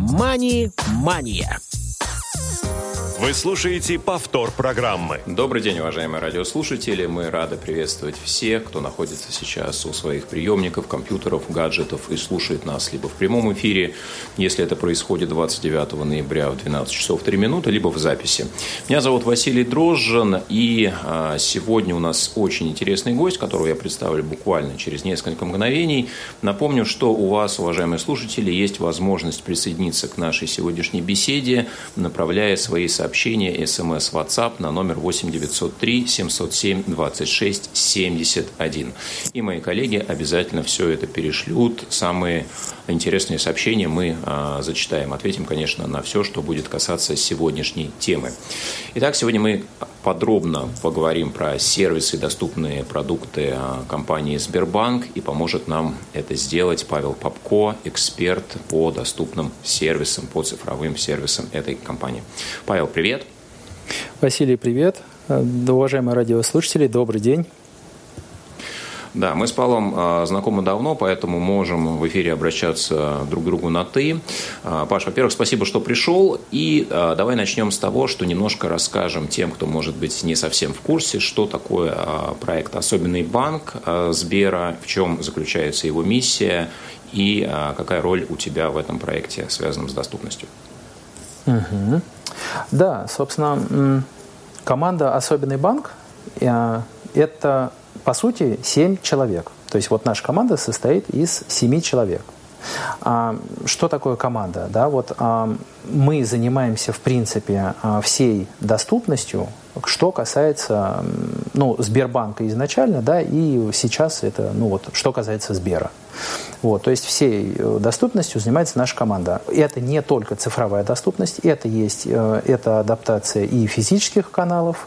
«Мани-мания». Вы слушаете повтор программы. Добрый день, уважаемые радиослушатели. Мы рады приветствовать всех, кто находится сейчас у своих приемников, компьютеров, гаджетов и слушает нас либо в прямом эфире, если это происходит 29 ноября в 12 часов 3 минуты, либо в записи. Меня зовут Василий Дрожжин, и а, сегодня у нас очень интересный гость, которого я представлю буквально через несколько мгновений. Напомню, что у вас, уважаемые слушатели, есть возможность присоединиться к нашей сегодняшней беседе, направляя свои сообщения сообщение, смс, WhatsApp на номер 8 903 707 26 71. И мои коллеги обязательно все это перешлют. Самые интересные сообщения мы а, зачитаем. Ответим, конечно, на все, что будет касаться сегодняшней темы. Итак, сегодня мы подробно поговорим про сервисы доступные продукты а, компании Сбербанк. И поможет нам это сделать Павел Попко, эксперт по доступным сервисам, по цифровым сервисам этой компании. Павел, привет привет. Василий, привет. Э, уважаемые радиослушатели, добрый день. Да, мы с Павлом э, знакомы давно, поэтому можем в эфире обращаться друг к другу на «ты». Э, Паш, во-первых, спасибо, что пришел. И э, давай начнем с того, что немножко расскажем тем, кто, может быть, не совсем в курсе, что такое проект «Особенный банк» Сбера, в чем заключается его миссия и какая роль у тебя в этом проекте, связанном с доступностью. Угу. Да, собственно, команда «Особенный банк» э, – это, по сути, семь человек. То есть вот наша команда состоит из семи человек. А, что такое команда? Да, вот, а, мы занимаемся, в принципе, а, всей доступностью, что касается ну, Сбербанка изначально, да, и сейчас это, ну вот, что касается Сбера. Вот, то есть всей э, доступностью занимается наша команда. Это не только цифровая доступность, это есть, э, это адаптация и физических каналов,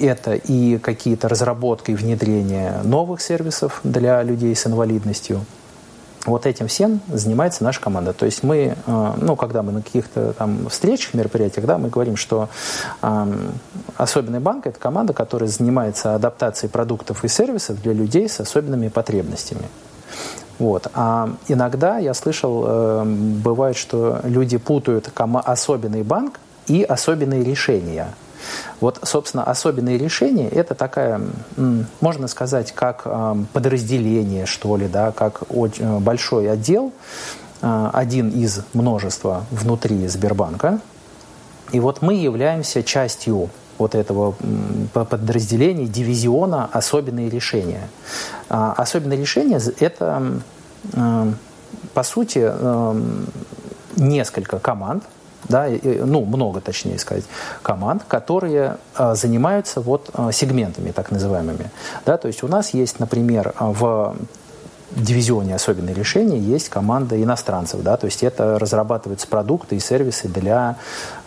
это и какие-то разработки и внедрение новых сервисов для людей с инвалидностью. Вот этим всем занимается наша команда. То есть мы, э, ну, когда мы на каких-то там встречах, мероприятиях, да, мы говорим, что э, особенный банк – это команда, которая занимается адаптацией продуктов и сервисов для людей с особенными потребностями. Вот. А иногда я слышал, э, бывает, что люди путают особенный банк и особенные решения – вот, собственно, особенные решения – это такая, можно сказать, как подразделение, что ли, да, как э, большой отдел, а, один из множества внутри Сбербанка. И вот мы являемся частью вот этого подразделения, дивизиона «Особенные решения». А, особенные решения – это, по сути, несколько команд – да, ну, много, точнее сказать, команд, которые а, занимаются вот а, сегментами так называемыми. Да, то есть у нас есть, например, в дивизионе особенные решения есть команда иностранцев, да, то есть это разрабатываются продукты и сервисы для,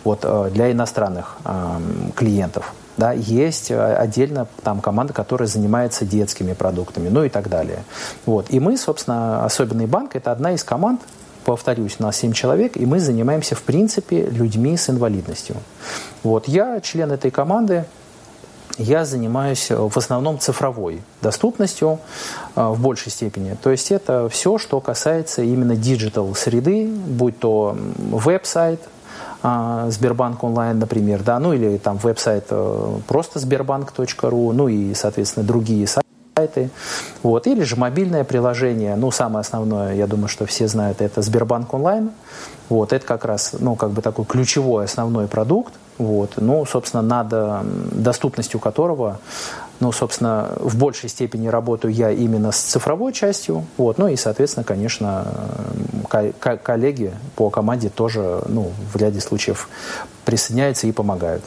вот, а, для иностранных э, клиентов. Да, есть отдельно там команда, которая занимается детскими продуктами, ну и так далее. Вот. И мы, собственно, особенный банк – это одна из команд, повторюсь, нас 7 человек, и мы занимаемся, в принципе, людьми с инвалидностью. Вот, я член этой команды, я занимаюсь в основном цифровой доступностью э, в большей степени. То есть это все, что касается именно digital среды, будь то веб-сайт, э, Сбербанк онлайн, например, да, ну или там веб-сайт э, просто сбербанк.ру, ну и, соответственно, другие сайты сайты. Вот. Или же мобильное приложение. Ну, самое основное, я думаю, что все знают, это Сбербанк онлайн. Вот. Это как раз, ну, как бы такой ключевой основной продукт. Вот. Ну, собственно, над доступностью которого ну, собственно, в большей степени работаю я именно с цифровой частью. Вот. Ну и, соответственно, конечно, коллеги по команде тоже ну, в ряде случаев присоединяются и помогают.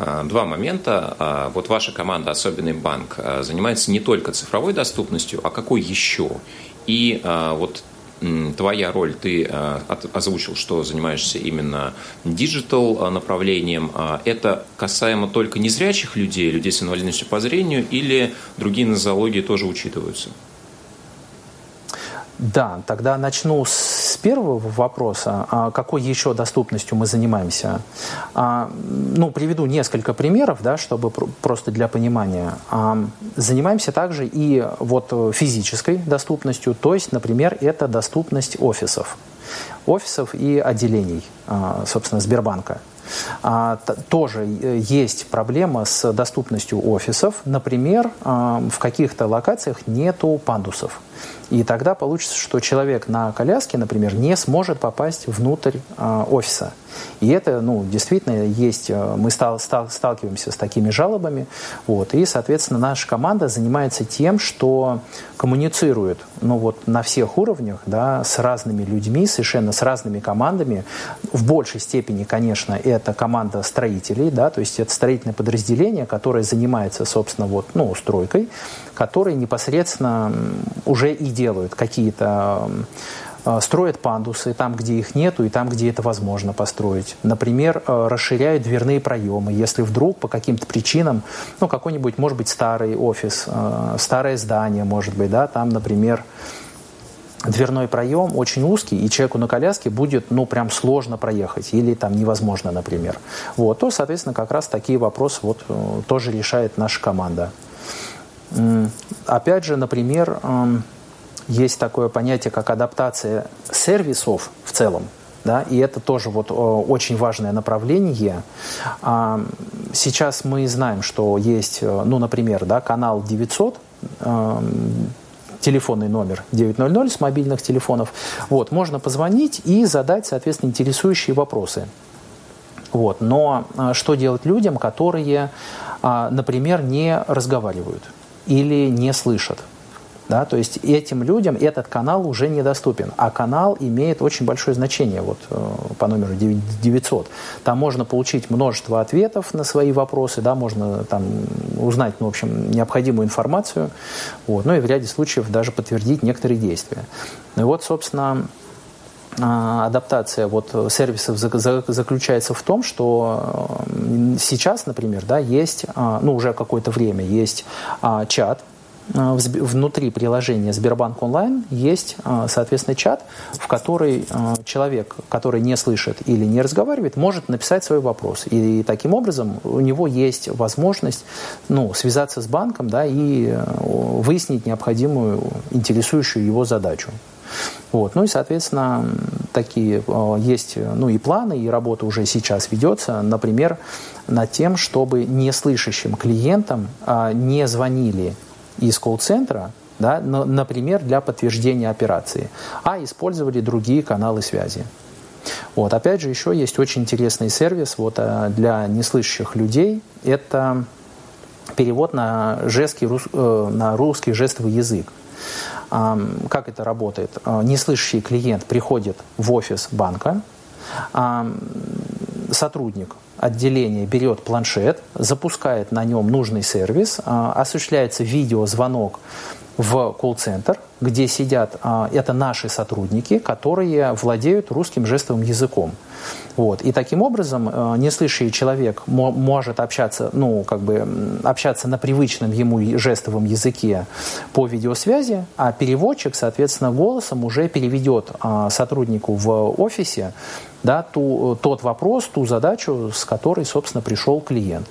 А, два момента. А, вот ваша команда «Особенный банк» а, занимается не только цифровой доступностью, а какой еще? И вот твоя роль, ты озвучил, что занимаешься именно digital направлением. Это касаемо только незрячих людей, людей с инвалидностью по зрению, или другие нозологии тоже учитываются? Да, тогда начну с первого вопроса. А какой еще доступностью мы занимаемся? А, ну, приведу несколько примеров, да, чтобы просто для понимания. А, занимаемся также и вот физической доступностью, то есть, например, это доступность офисов. офисов и отделений, собственно, Сбербанка. Тоже э, есть проблема с доступностью офисов. Например, в каких-то локациях нету пандусов. И тогда получится, что человек на коляске, например, не сможет попасть внутрь э, офиса. И это, ну, действительно есть, э, мы стал, стал, сталкиваемся с такими жалобами. Вот, и, соответственно, наша команда занимается тем, что коммуницирует, ну, вот на всех уровнях, да, с разными людьми, совершенно с разными командами. В большей степени, конечно, это команда строителей, да, то есть это строительное подразделение, которое занимается, собственно, вот, ну, стройкой, которые непосредственно уже и делают какие-то э, строят пандусы там, где их нету, и там, где это возможно построить. Например, э, расширяют дверные проемы. Если вдруг по каким-то причинам, ну, какой-нибудь, может быть, старый офис, э, старое здание, может быть, да, там, например, дверной проем очень узкий, и человеку на коляске будет, ну, прям сложно проехать, или там невозможно, например. Вот, то, соответственно, как раз такие вопросы вот тоже решает наша команда. Опять же, например, есть такое понятие, как адаптация сервисов в целом. Да, и это тоже вот очень важное направление. Сейчас мы знаем, что есть, э, ну, например, да, канал 900, телефонный номер 900 с мобильных телефонов. Вот, можно позвонить и задать, соответственно, интересующие вопросы. Вот. Но а, что делать людям, которые, а, например, не разговаривают? Или не слышат. Да, то есть этим людям этот канал уже недоступен, а канал имеет очень большое значение вот, э, по номеру 900. Там можно получить множество ответов на свои вопросы, да, можно там, узнать ну, в общем, необходимую информацию, вот, ну и в ряде случаев даже подтвердить некоторые действия. И вот, собственно, адаптация вот сервисов заключается в том, что э, сейчас, например, да, есть, а, ну, уже какое-то время есть а, чат, внутри приложения Сбербанк онлайн есть, соответственно, чат, в который человек, который не слышит или не разговаривает, может написать свой вопрос. И таким образом у него есть возможность ну, связаться с банком да, и э, выяснить необходимую, интересующую его задачу. Вот. Ну и, соответственно, такие э, есть ну, и планы, и работа уже сейчас ведется, например, над тем, чтобы неслышащим клиентам а, не звонили из колл-центра, да, например, для подтверждения операции, а использовали другие каналы связи. Вот. Опять же, еще есть очень интересный сервис вот, э, для неслышащих людей. Это перевод на, жесткий, э, на русский жестовый язык. Как это работает? А, неслышащий клиент приходит в офис банка, сотрудник отделения берет планшет, запускает на нем нужный сервис, а, осуществляется видеозвонок в колл-центр, где сидят, а, это наши сотрудники, которые владеют русским жестовым языком. Вот. И таким образом э, неслышащий человек может общаться, ну, как бы, общаться на привычном ему жестовом языке по видеосвязи, а переводчик, соответственно, голосом уже переведет а, сотруднику в офисе да, ту, тот вопрос, ту задачу, с которой, собственно, пришел клиент.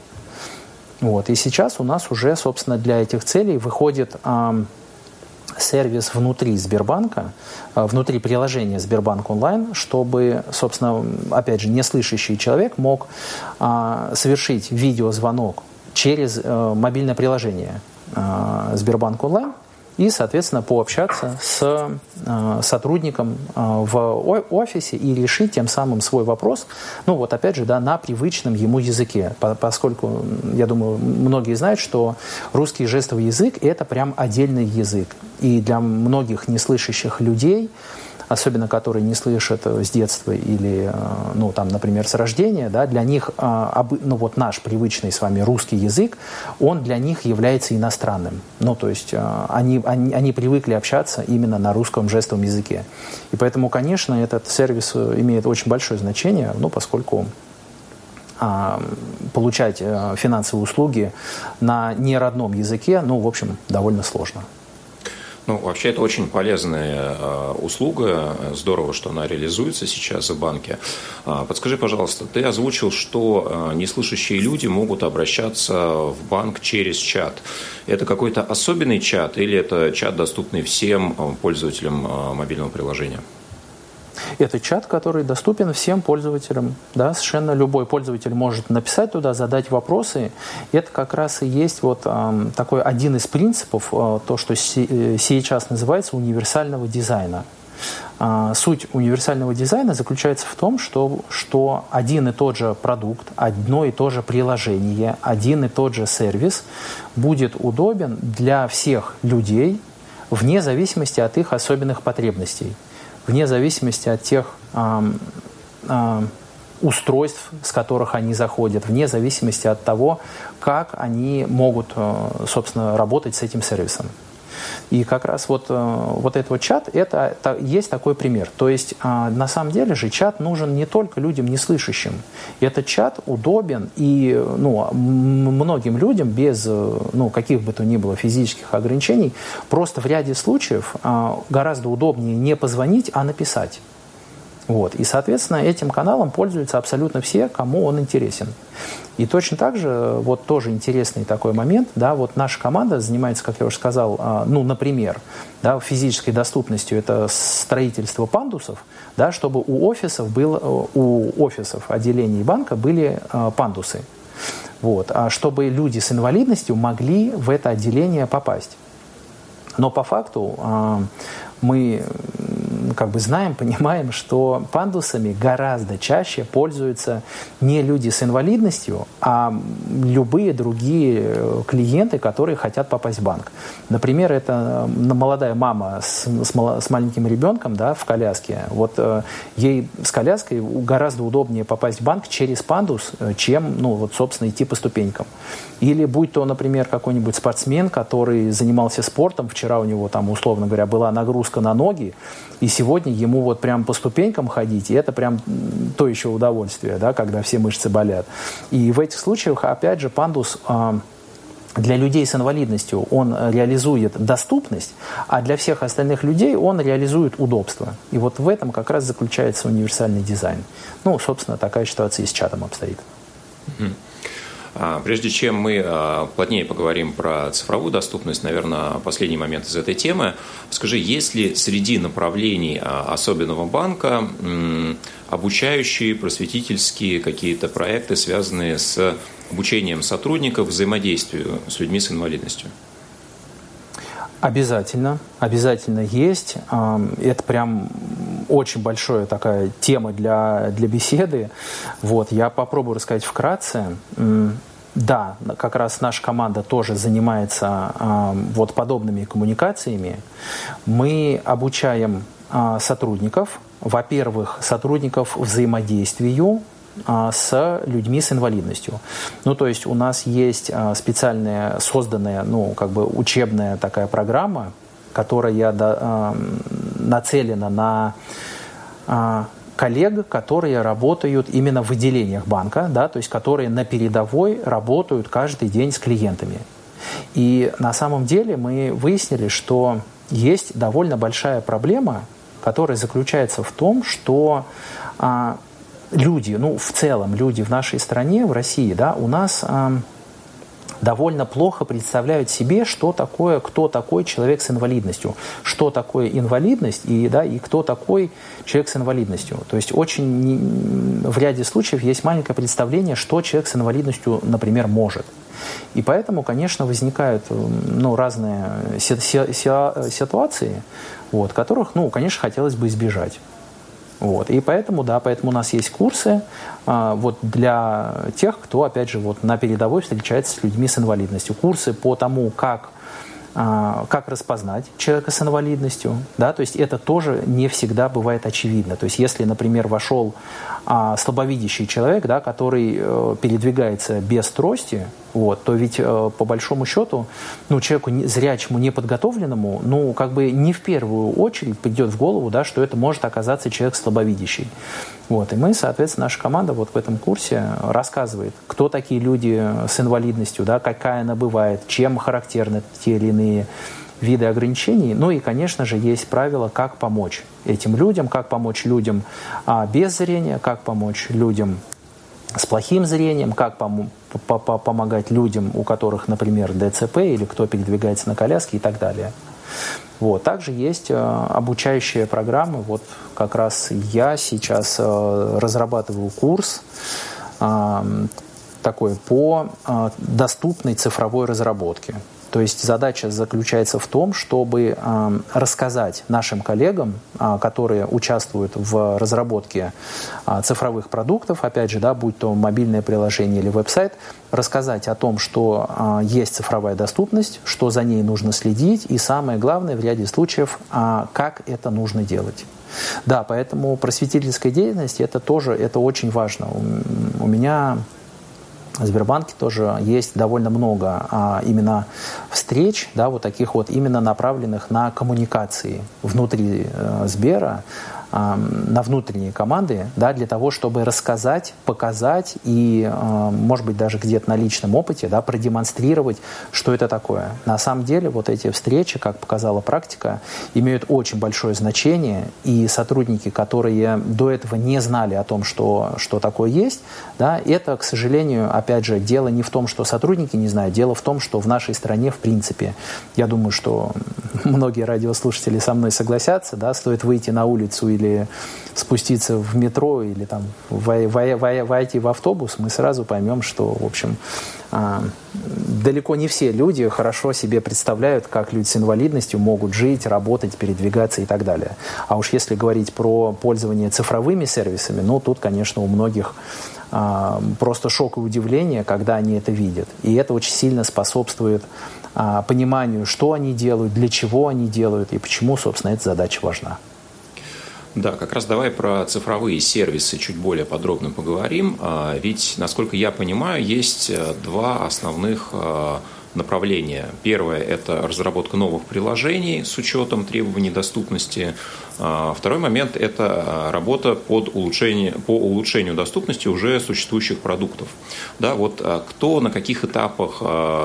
Вот. И сейчас у нас уже, собственно, для этих целей выходит сервис внутри Сбербанка, э, внутри приложения Сбербанк онлайн, чтобы, собственно, опять же, неслышащий человек мог а, совершить видеозвонок через а, мобильное приложение а, Сбербанк онлайн и, соответственно, пообщаться с э, сотрудником э, в офисе и решить тем самым свой вопрос, ну вот опять же, да, на привычном ему языке, поскольку, я думаю, многие знают, что русский жестовый язык – это прям отдельный язык. И для многих неслышащих людей особенно которые не слышат э, с детства или, э, ну, там, например, с рождения, да, для них, э, ну, вот наш привычный с вами русский язык, он для них является иностранным. Ну, то есть они, они, они привыкли общаться именно на русском жестовом языке. И поэтому, конечно, этот сервис имеет очень большое значение, ну, поскольку получать финансовые услуги на неродном языке, ну, в общем, довольно сложно. Ну, вообще это очень полезная э, услуга. Здорово, что она реализуется сейчас в банке. Э, подскажи, пожалуйста, ты озвучил, что э, неслышащие люди могут обращаться в банк через чат. Это какой-то особенный чат или это чат, доступный всем пользователям мобильного приложения? Это чат, который доступен всем пользователям. Да, совершенно любой пользователь может написать туда, задать вопросы. Это как раз и есть вот э, такой один из принципов, э, то, что си, э, сейчас называется универсального дизайна. Э, суть универсального дизайна заключается в том, что, что один и тот же продукт, одно и то же приложение, один и тот же сервис будет удобен для всех людей вне зависимости от их особенных потребностей вне зависимости от тех устройств, с которых они заходят, вне зависимости от того, как они могут, э, собственно, работать с этим сервисом. И как раз вот, э, вот этот вот чат, это, есть такой пример. То есть а, на самом деле же чат нужен не только людям неслышащим. Этот чат удобен и ну, многим людям без ну, каких бы то ни было физических ограничений просто в ряде случаев а, гораздо удобнее не позвонить, а написать. Вот. И, соответственно, этим каналом пользуются абсолютно все, кому он интересен. И точно так же, вот тоже интересный такой момент, да, вот наша команда занимается, как я уже сказал, а, ну, например, да, физической доступностью, это строительство пандусов, да, чтобы у офисов, был, у офисов отделений банка были а, пандусы. Вот, а чтобы люди с инвалидностью могли в это отделение попасть. Но по факту а, мы как бы знаем, понимаем, что пандусами гораздо чаще пользуются не люди с инвалидностью, а любые другие э, клиенты, которые хотят попасть в банк. Например, это молодая мама с, с, с маленьким ребенком да, в коляске. Вот э, ей с коляской гораздо удобнее попасть в банк через пандус, э, чем, ну, вот, собственно, идти по ступенькам. Или будь то, например, какой-нибудь спортсмен, который занимался спортом, вчера у него там, условно говоря, была нагрузка на ноги, и сегодня ему вот прям по ступенькам ходить, и это прям то еще удовольствие, да, когда все мышцы болят. И в этих случаях, опять же, пандус а, для людей с инвалидностью он реализует доступность, а для всех остальных людей он реализует удобство. И вот в этом как раз заключается универсальный дизайн. Ну, собственно, такая ситуация и с чатом обстоит. Mm-hmm. А, прежде чем мы а, плотнее поговорим про цифровую доступность, наверное, последний момент из этой темы. Скажи, есть ли среди направлений а, особенного банка обучающие, просветительские какие-то проекты, связанные с обучением сотрудников взаимодействию с людьми с инвалидностью? Обязательно, обязательно есть. Это прям очень большая такая тема для, для беседы. Вот, я попробую рассказать вкратце. Да, как раз наша команда тоже занимается э, вот подобными коммуникациями. Мы обучаем э, сотрудников, во-первых, сотрудников взаимодействию э, с людьми с инвалидностью. Ну, то есть у нас есть э, специальная созданная, ну, как бы учебная такая программа, которая да, э, нацелена на э, коллег, которые работают именно в отделениях банка, да, то есть которые на передовой работают каждый день с клиентами. И на самом деле мы выяснили, что есть довольно большая проблема, которая заключается в том, что а, люди, ну в целом люди в нашей стране, в России, да, у нас а, довольно плохо представляют себе, что такое, кто такой человек с инвалидностью, что такое инвалидность и, да, и кто такой человек с инвалидностью. То есть очень в ряде случаев есть маленькое представление, что человек с инвалидностью, например, может. И поэтому, конечно, возникают ну, разные ситуации, вот, которых, ну, конечно, хотелось бы избежать. Вот. И поэтому, да, поэтому у нас есть курсы а, вот для тех, кто, опять же, вот на передовой встречается с людьми с инвалидностью. Курсы по тому, как а, как распознать человека с инвалидностью, да, то есть это тоже не всегда бывает очевидно. То есть если, например, вошел а, слабовидящий человек, да, который э, передвигается без трости, вот, то ведь э, по большому счету, ну, человеку зрячему, неподготовленному, ну, как бы не в первую очередь придет в голову, да, что это может оказаться человек слабовидящий. Вот, и мы, соответственно, наша команда вот в этом курсе рассказывает, кто такие люди с инвалидностью, да, какая она бывает, чем характерны те или иные виды ограничений. Ну и, конечно же, есть правила, как помочь этим людям, как помочь людям а, без зрения, как помочь людям с плохим зрением, как пом помогать людям, у которых, например, ДЦП или кто передвигается на коляске и так далее. Вот. Также есть обучающие программы. Вот как раз я сейчас разрабатываю курс такой по доступной цифровой разработке. То есть задача заключается в том, чтобы э, рассказать нашим коллегам, э, которые участвуют в разработке э, цифровых продуктов, опять же, да, будь то мобильное приложение или веб-сайт, рассказать о том, что э, есть цифровая доступность, что за ней нужно следить, и самое главное в ряде случаев, как это нужно делать. Да, поэтому просветительская деятельность это тоже это очень важно. У, меня Сбербанке тоже есть довольно много а, именно встреч, да, вот таких вот именно направленных на коммуникации внутри э, Сбера, на внутренние команды, да, для того, чтобы рассказать, показать и, может быть, даже где-то на личном опыте да, продемонстрировать, что это такое. На самом деле вот эти встречи, как показала практика, имеют очень большое значение, и сотрудники, которые до этого не знали о том, что, что такое есть, да, это, к сожалению, опять же, дело не в том, что сотрудники не знают, дело в том, что в нашей стране, в принципе, я думаю, что многие радиослушатели со мной согласятся, да, стоит выйти на улицу или спуститься в метро, или там войти в автобус, мы сразу поймем, что, в общем, а, далеко не все люди хорошо себе представляют, как люди с инвалидностью могут жить, работать, передвигаться и так далее. А уж если говорить про пользование цифровыми сервисами, ну, тут, конечно, у многих а, просто шок и удивление, когда они это видят. И это очень сильно способствует а, пониманию, что они делают, для чего они делают и почему, собственно, эта задача важна. Да, как раз давай про цифровые сервисы чуть более подробно поговорим. А, ведь, насколько я понимаю, есть э, два основных а, направления. Первое – это разработка новых приложений с учетом требований доступности второй момент – это а, работа под улучшение, по улучшению доступности уже существующих продуктов. Да, вот а, кто на каких этапах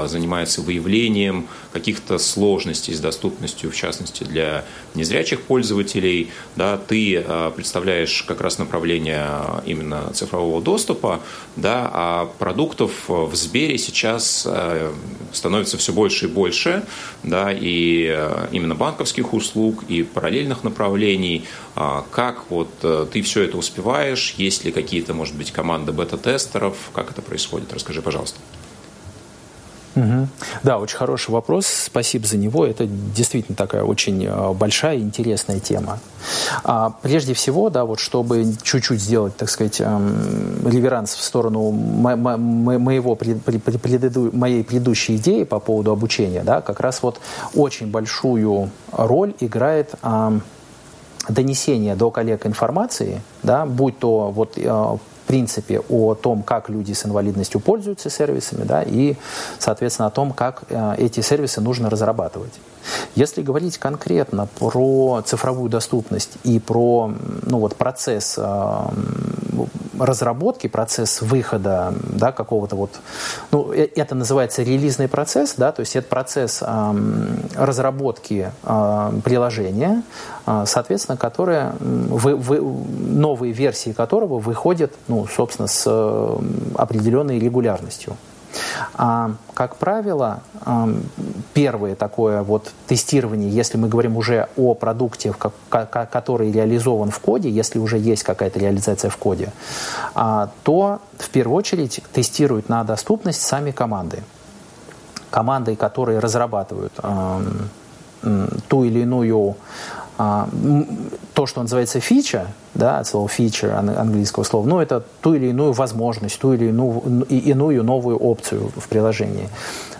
занимается выявлением каких-то сложностей с доступностью, в частности, для незрячих пользователей. Да, ты представляешь как раз направление именно цифрового доступа, да, а продуктов в Сбере сейчас становится все больше и больше, да, и именно банковских услуг, и параллельных направлений, направлений, а, как вот э, ты все это успеваешь, есть ли какие-то, может быть, команды бета-тестеров, как это происходит? Расскажи, пожалуйста. Угу. Да, очень хороший вопрос. Спасибо за него. Это действительно такая очень э, большая и интересная тема. А, прежде всего, да, вот чтобы чуть-чуть сделать, так сказать, эм, реверанс в сторону моего предыду, моей предыдущей идеи по поводу обучения, да, как раз вот очень большую роль играет донесение до коллег информации, да, будь то вот э, в принципе о том, как люди с инвалидностью пользуются сервисами, да, и, соответственно, о том, как э, эти сервисы нужно разрабатывать. Если говорить конкретно про цифровую доступность и про ну, вот, процесс э, разработки, процесс выхода да, какого-то вот, ну, э, это называется релизный процесс, да, то есть это процесс э, разработки э, приложения, э, соответственно, которое, вы, вы, новые версии которого выходят, ну, собственно, с э, определенной регулярностью. А, как правило, первое такое вот тестирование, если мы говорим уже о продукте, который реализован в коде, если уже есть какая-то реализация в коде, а, то в первую очередь тестируют на доступность сами команды. Команды, которые разрабатывают ту или иную а, то, что называется фича, да, от слова feature английского слова, ну, это ту или иную возможность, ту или иную, иную новую опцию в приложении.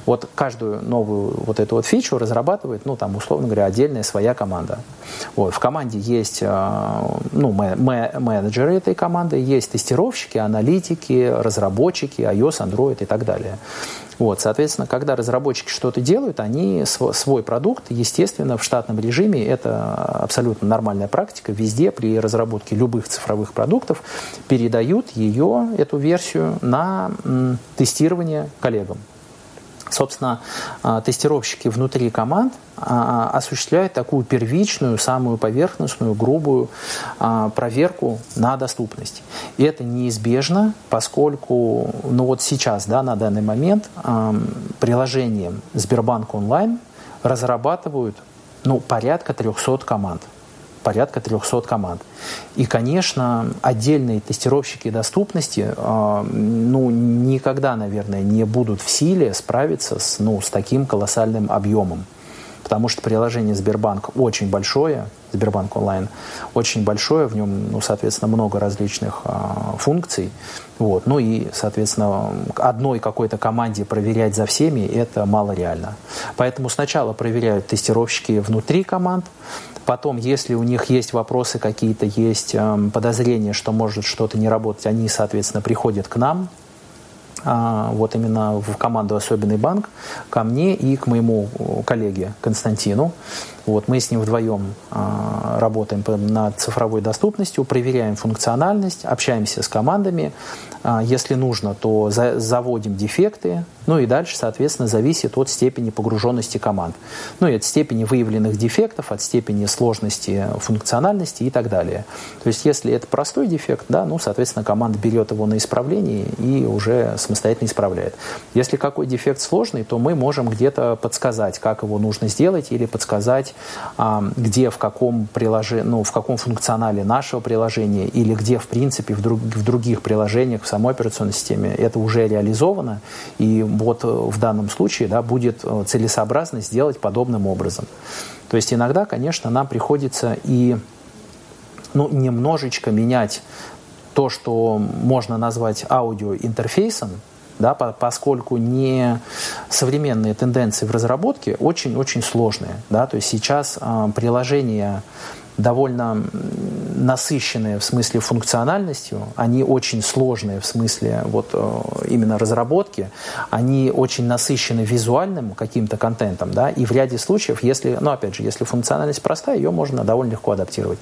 Вот каждую новую вот эту вот фичу разрабатывает, ну, там, условно говоря, отдельная своя команда. Вот. В команде есть а, ну, менеджеры этой команды, есть тестировщики, аналитики, разработчики, iOS, Android и так далее. Вот, соответственно, когда разработчики что-то делают, они свой продукт, естественно, в штатном режиме, это абсолютно нормальная практика, везде при разработке любых цифровых продуктов передают ее, эту версию, на тестирование коллегам. Собственно, а, тестировщики внутри команд а, осуществляют такую первичную, самую поверхностную, грубую а, проверку на доступность. И это неизбежно, поскольку ну вот сейчас, да, на данный момент, приложение Сбербанк онлайн разрабатывают ну, порядка 300 команд порядка 300 команд. И, конечно, отдельные тестировщики доступности э, ну, никогда, наверное, не будут в силе справиться с, ну, с таким колоссальным объемом. Потому что приложение Сбербанк очень большое, Сбербанк онлайн очень большое, в нем, ну, соответственно, много различных э, функций. Вот. Ну и, соответственно, одной какой-то команде проверять за всеми это мало реально. Поэтому сначала проверяют тестировщики внутри команд, Потом, если у них есть вопросы какие-то, есть э, подозрения, что может что-то не работать, они, соответственно, приходят к нам, а, вот именно в команду «Особенный банк», ко мне и к моему коллеге Константину. Вот мы с ним вдвоем а, работаем над цифровой доступностью, проверяем функциональность, общаемся с командами. А, если нужно, то за, заводим дефекты. Ну и дальше, соответственно, зависит от степени погруженности команд. Ну и от степени выявленных дефектов, от степени сложности функциональности и так далее. То есть если это простой дефект, да, ну, соответственно, команда берет его на исправление и уже самостоятельно исправляет. Если какой дефект сложный, то мы можем где-то подсказать, как его нужно сделать или подсказать понять, а, где, в каком приложении, ну, в каком функционале нашего приложения или где, в принципе, в, друг, в других приложениях в самой операционной системе это уже реализовано, и вот э, в данном случае да, будет э, целесообразно сделать подобным образом. То есть иногда, конечно, нам приходится и ну, немножечко менять то, что можно назвать аудиоинтерфейсом, да, поскольку не современные тенденции в разработке очень-очень сложные. Да, то есть сейчас э, приложения довольно насыщенные в смысле функциональностью, они очень сложные в смысле вот э, именно разработки, они очень насыщены визуальным каким-то контентом, да, и в ряде случаев, если, ну опять же, если функциональность простая, ее можно довольно легко адаптировать.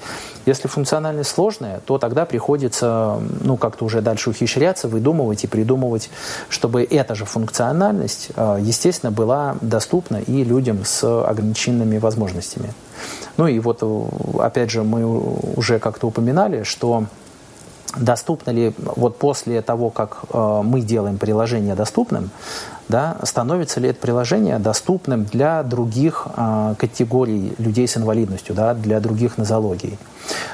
Если функциональность сложная, то тогда приходится, ну как-то уже дальше ухищряться, выдумывать и придумывать, чтобы эта же функциональность, э, естественно, была доступна и людям с ограниченными возможностями. Ну и вот, э, опять же, мы уже как-то упоминали, что доступно ли вот после того, как э, мы делаем приложение доступным, да, становится ли это приложение доступным для других э, категорий людей с инвалидностью, да, для других нозологий.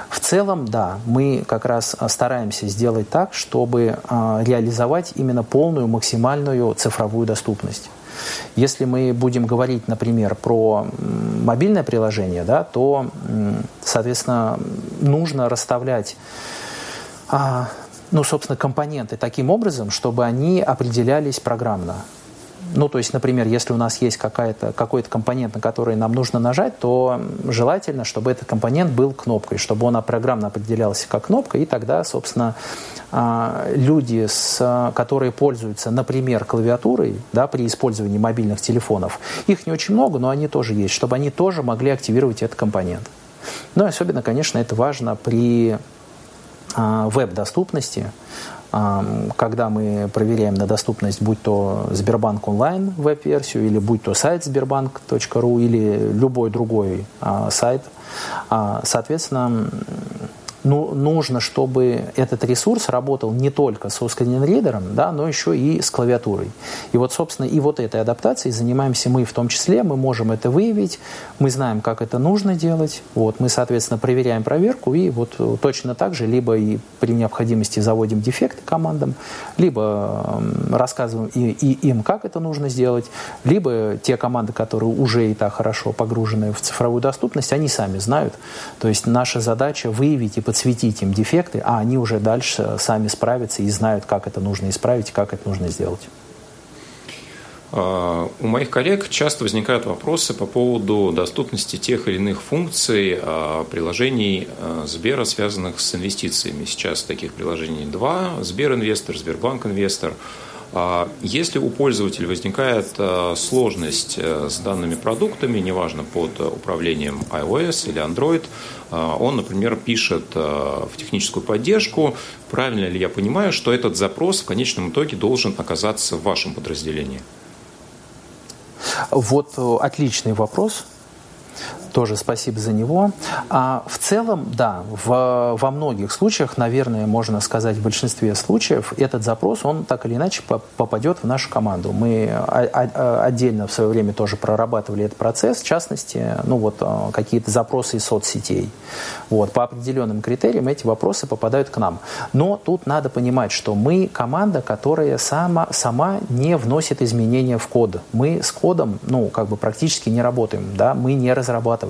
В целом, да, мы как раз стараемся сделать так, чтобы э, реализовать именно полную максимальную цифровую доступность. Если мы будем говорить, например, про мобильное приложение, да, то, соответственно, нужно расставлять а, ну, собственно, компоненты таким образом, чтобы они определялись программно. Ну, то есть, например, если у нас есть какая-то, какой-то компонент, на который нам нужно нажать, то желательно, чтобы этот компонент был кнопкой, чтобы он программно определялся как кнопка, и тогда, собственно, а, люди, с, которые пользуются, например, клавиатурой да, при использовании мобильных телефонов, их не очень много, но они тоже есть, чтобы они тоже могли активировать этот компонент. Ну и особенно, конечно, это важно при а, веб-доступности, когда мы проверяем на доступность, будь то Сбербанк онлайн веб-версию, или будь то сайт сбербанк.ру, или любой другой а, сайт, а, соответственно, ну, нужно, чтобы этот ресурс работал не только со скринридером, да, но еще и с клавиатурой. И вот, собственно, и вот этой адаптацией занимаемся мы в том числе. Мы можем это выявить, мы знаем, как это нужно делать. Вот, мы, соответственно, проверяем проверку и вот точно так же либо и при необходимости заводим дефекты командам, либо рассказываем и, и им, как это нужно сделать, либо те команды, которые уже и так хорошо погружены в цифровую доступность, они сами знают. То есть наша задача выявить и подсветить подсветить им дефекты, а они уже дальше сами справятся и знают, как это нужно исправить, как это нужно сделать. А, у моих коллег часто возникают вопросы по поводу доступности тех или иных функций а, приложений а, Сбера, связанных с инвестициями. Сейчас таких приложений два – Сберинвестор, Сбербанк Инвестор – если у пользователя возникает э, сложность э, с данными продуктами, неважно под управлением iOS или Android, э, он, например, пишет в техническую поддержку, правильно ли я понимаю, что этот запрос в конечном итоге должен оказаться в вашем подразделении? Вот отличный вопрос. Тоже спасибо за него. А в целом, да, в, во многих случаях, наверное, можно сказать, в большинстве случаев, этот запрос, он так или иначе попадет в нашу команду. Мы отдельно в свое время тоже прорабатывали этот процесс, в частности, ну вот а, какие-то запросы из соцсетей. Вот, по определенным критериям эти вопросы попадают к нам. Но тут надо понимать, что мы команда, которая сама, сама не вносит изменения в код. Мы с кодом, ну, как бы практически не работаем, да, мы не разрабатываем.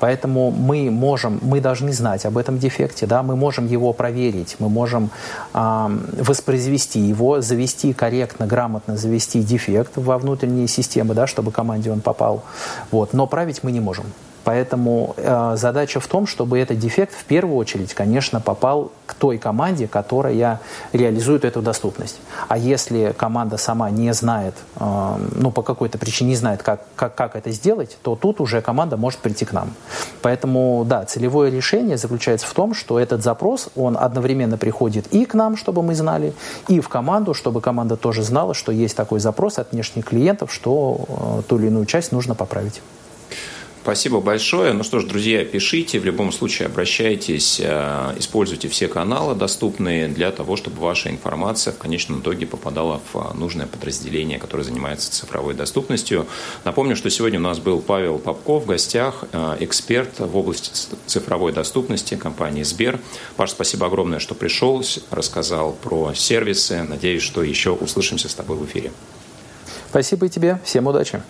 Поэтому мы можем, мы должны знать об этом дефекте, да, мы можем его проверить, мы можем э, воспроизвести его, завести корректно, грамотно завести дефект во внутренние системы, да, чтобы команде он попал. Вот. Но править мы не можем. Поэтому э, задача в том, чтобы этот дефект в первую очередь, конечно, попал к той команде, которая реализует эту доступность. А если команда сама не знает, э, ну по какой-то причине не знает, как, как, как это сделать, то тут уже команда может прийти к нам. Поэтому, да, целевое решение заключается в том, что этот запрос, он одновременно приходит и к нам, чтобы мы знали, и в команду, чтобы команда тоже знала, что есть такой запрос от внешних клиентов, что э, ту или иную часть нужно поправить. Спасибо большое. Ну что ж, друзья, пишите, в любом случае обращайтесь, э, используйте все каналы доступные для того, чтобы ваша информация в конечном итоге попадала в э, нужное подразделение, которое занимается цифровой доступностью. Напомню, что сегодня у нас был Павел Попков в гостях, э, эксперт в области цифровой доступности компании Сбер. Паш, спасибо огромное, что пришел, рассказал про сервисы. Надеюсь, что еще услышимся с тобой в эфире. Спасибо и тебе. Всем удачи.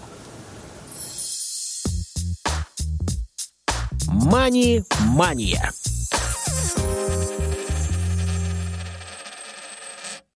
Мани-мания.